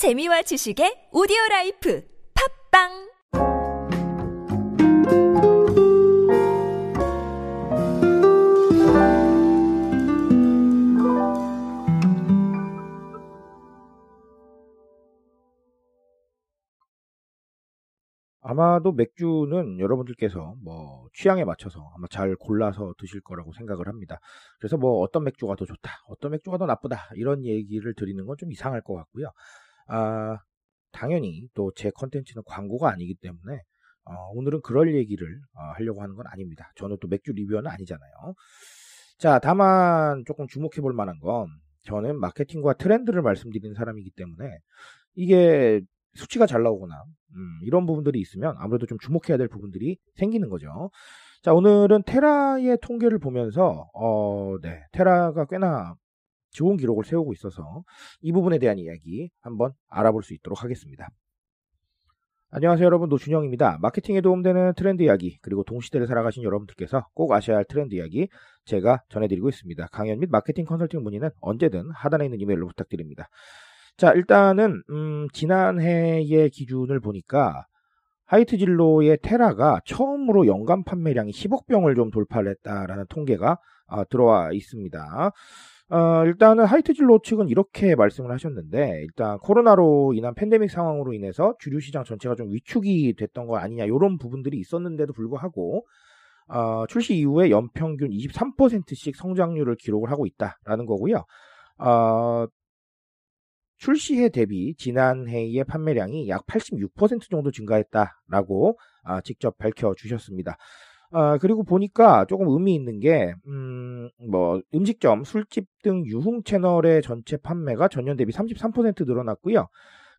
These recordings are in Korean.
재미와 지식의 오디오 라이프 팟빵 아마도 맥주는 여러분들께서 뭐 취향에 맞춰서 아마 잘 골라서 드실 거라고 생각을 합니다. 그래서 뭐 어떤 맥주가 더 좋다, 어떤 맥주가 더 나쁘다 이런 얘기를 드리는 건 좀 이상할 것 같고요. 아 당연히 또 제 컨텐츠는 광고가 아니기 때문에 어, 오늘은 그럴 얘기를 어, 하려고 하는 건 아닙니다. 저는 또 맥주 리뷰어는 아니잖아요. 자 다만 조금 주목해 볼 만한 건 저는 마케팅과 트렌드를 말씀드리는 사람이기 때문에 이게 수치가 잘 나오거나 음, 이런 부분들이 있으면 아무래도 좀 주목해야 될 부분들이 생기는 거죠. 자 오늘은 테라의 통계를 보면서 어, 네 테라가 꽤나 좋은 기록을 세우고 있어서 이 부분에 대한 이야기 한번 알아볼 수 있도록 하겠습니다. 안녕하세요 여러분 노준영입니다. 마케팅에 도움되는 트렌드 이야기 그리고 동시대를 살아가신 여러분들께서 꼭 아셔야 할 트렌드 이야기 제가 전해드리고 있습니다. 강연 및 마케팅 컨설팅 문의는 언제든 하단에 있는 이메일로 부탁드립니다. 자, 일단은, 음, 지난해의 기준을 보니까, 하이트 진로의 테라가 처음으로 연간 판매량이 10억 병을 좀 돌파를 했다라는 통계가 어, 들어와 있습니다. 어, 일단은 하이트 진로 측은 이렇게 말씀을 하셨는데, 일단 코로나로 인한 팬데믹 상황으로 인해서 주류 시장 전체가 좀 위축이 됐던 거 아니냐, 이런 부분들이 있었는데도 불구하고, 어, 출시 이후에 연평균 23%씩 성장률을 기록을 하고 있다라는 거고요. 어, 출시해 대비 지난해의 판매량이 약 86% 정도 증가했다라고 아, 직접 밝혀주셨습니다. 아, 그리고 보니까 조금 의미 있는 게, 음, 뭐, 음식점, 술집 등 유흥 채널의 전체 판매가 전년 대비 33% 늘어났고요.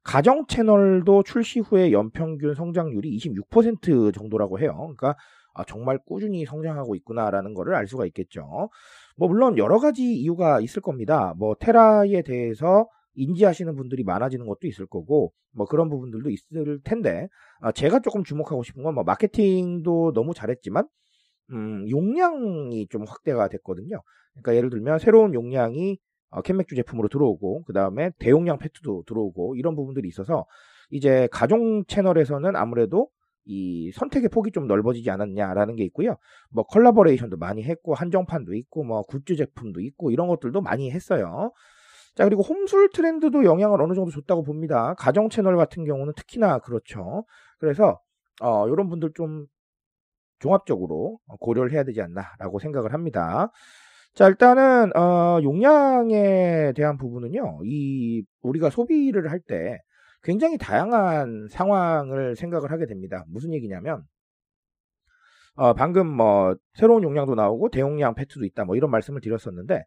가정 채널도 출시 후에 연평균 성장률이 26% 정도라고 해요. 그러니까 아, 정말 꾸준히 성장하고 있구나라는 것을 알 수가 있겠죠. 뭐, 물론 여러 가지 이유가 있을 겁니다. 뭐, 테라에 대해서 인지하시는 분들이 많아지는 것도 있을 거고 뭐 그런 부분들도 있을 텐데 아, 제가 조금 주목하고 싶은 건 뭐 마케팅도 너무 잘했지만 음, 용량이 좀 확대가 됐거든요. 그러니까 예를 들면 새로운 용량이 어, 캔맥주 제품으로 들어오고 그 다음에 대용량 페트도 들어오고 이런 부분들이 있어서 이제 가정 채널에서는 아무래도 이 선택의 폭이 좀 넓어지지 않았냐라는 게 있고요. 뭐 collaboration도 많이 했고 한정판도 있고 뭐 굿즈 제품도 있고 이런 것들도 많이 했어요. 자, 그리고 홈술 트렌드도 영향을 어느 정도 줬다고 봅니다. 가정 채널 같은 경우는 특히나 그렇죠. 그래서, 어, 이런 분들 좀 종합적으로 고려를 해야 되지 않나라고 생각을 합니다. 자, 일단은, 어, 용량에 대한 부분은요, 이, 우리가 소비를 할 때 굉장히 다양한 상황을 생각을 하게 됩니다. 무슨 얘기냐면, 어, 방금 뭐, 새로운 용량도 나오고 대용량 페트도 있다, 뭐 이런 말씀을 드렸었는데,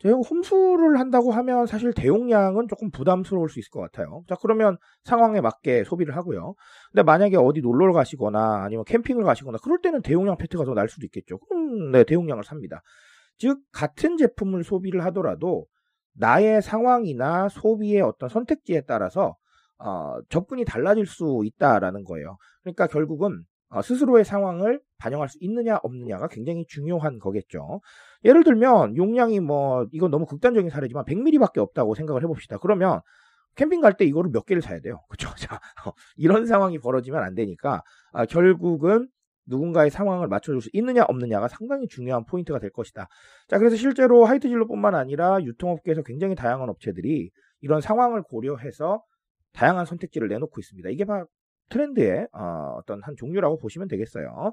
제가 홈술을 한다고 하면 사실 대용량은 조금 부담스러울 수 있을 것 같아요. 자, 그러면 상황에 맞게 소비를 하고요. 근데 만약에 어디 놀러 가시거나 아니면 캠핑을 가시거나 그럴 때는 대용량 페트가 더 날 수도 있겠죠. 그럼 네, 대용량을 삽니다. 즉, 같은 제품을 소비를 하더라도 나의 상황이나 소비의 어떤 선택지에 따라서 어, 접근이 달라질 수 있다라는 거예요. 그러니까 결국은 어, 스스로의 상황을 반영할 수 있느냐 없느냐가 굉장히 중요한 거겠죠. 예를 들면 용량이 뭐 이건 너무 극단적인 사례지만 100ml밖에 없다고 생각을 해봅시다. 그러면 캠핑 갈 때 이거를 몇 개를 사야 돼요. 그렇죠? 자, 이런 상황이 벌어지면 안 되니까 아, 결국은 누군가의 상황을 맞춰줄 수 있느냐 없느냐가 상당히 중요한 포인트가 될 것이다. 자, 그래서 실제로 하이트진로뿐만 아니라 유통업계에서 굉장히 다양한 업체들이 이런 상황을 고려해서 다양한 선택지를 내놓고 있습니다. 이게 바로 트렌드의 어, 떤한 종류라고 보시면 되겠어요.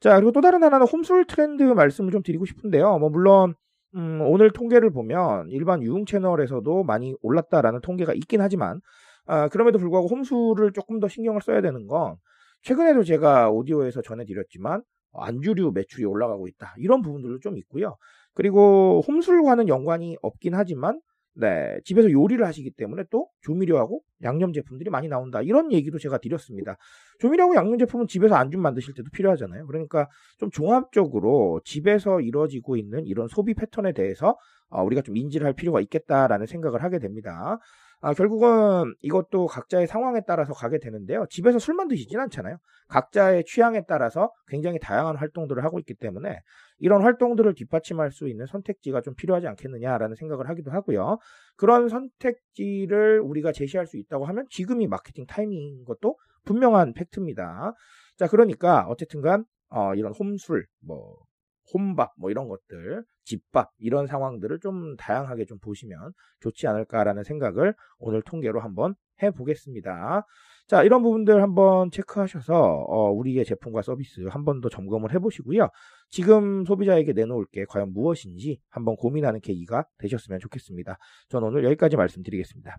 자, 그리고 또 다른 하나는 홈술 트렌드 말씀을 좀 드리고 싶은데요. 뭐, 물론, 음, 오늘 통계를 보면 일반 유흥 채널에서도 많이 올랐다라는 통계가 있긴 하지만, 아, 그럼에도 불구하고 홈술을 조금 더 신경을 써야 되는 건, 최근에도 제가 오디오에서 전해드렸지만, 안주류 매출이 올라가고 있다. 이런 부분들도 좀 있고요. 그리고 홈술과는 연관이 없긴 하지만, 네, 집에서 요리를 하시기 때문에 또 조미료하고 양념 제품들이 많이 나온다. 이런 얘기도 제가 드렸습니다. 조미료하고 양념 제품은 집에서 안주 만드실 때도 필요하잖아요. 그러니까 좀 종합적으로 집에서 이루어지고 있는 이런 소비 패턴에 대해서 어, 우리가 좀 인지를 할 필요가 있겠다라는 생각을 하게 됩니다. 아, 결국은 이것도 각자의 상황에 따라서 가게 되는데요. 집에서 술만 드시진 않잖아요. 각자의 취향에 따라서 굉장히 다양한 활동들을 하고 있기 때문에 이런 활동들을 뒷받침할 수 있는 선택지가 좀 필요하지 않겠느냐라는 생각을 하기도 하고요. 그런 선택지를 우리가 제시할 수 있다고 하면 지금이 마케팅 타이밍인 것도 분명한 팩트입니다. 자, 그러니까 어쨌든 간 어, 이런 홈술, 뭐 혼밥 뭐 이런 것들, 집밥 이런 상황들을 좀 다양하게 좀 보시면 좋지 않을까라는 생각을 오늘 통계로 한번 해 보겠습니다. 자, 이런 부분들 한번 체크하셔서 어, 우리의 제품과 서비스 한 번 더 점검을 해 보시고요. 지금 소비자에게 내놓을 게 과연 무엇인지 한번 고민하는 계기가 되셨으면 좋겠습니다. 저는 오늘 여기까지 말씀드리겠습니다.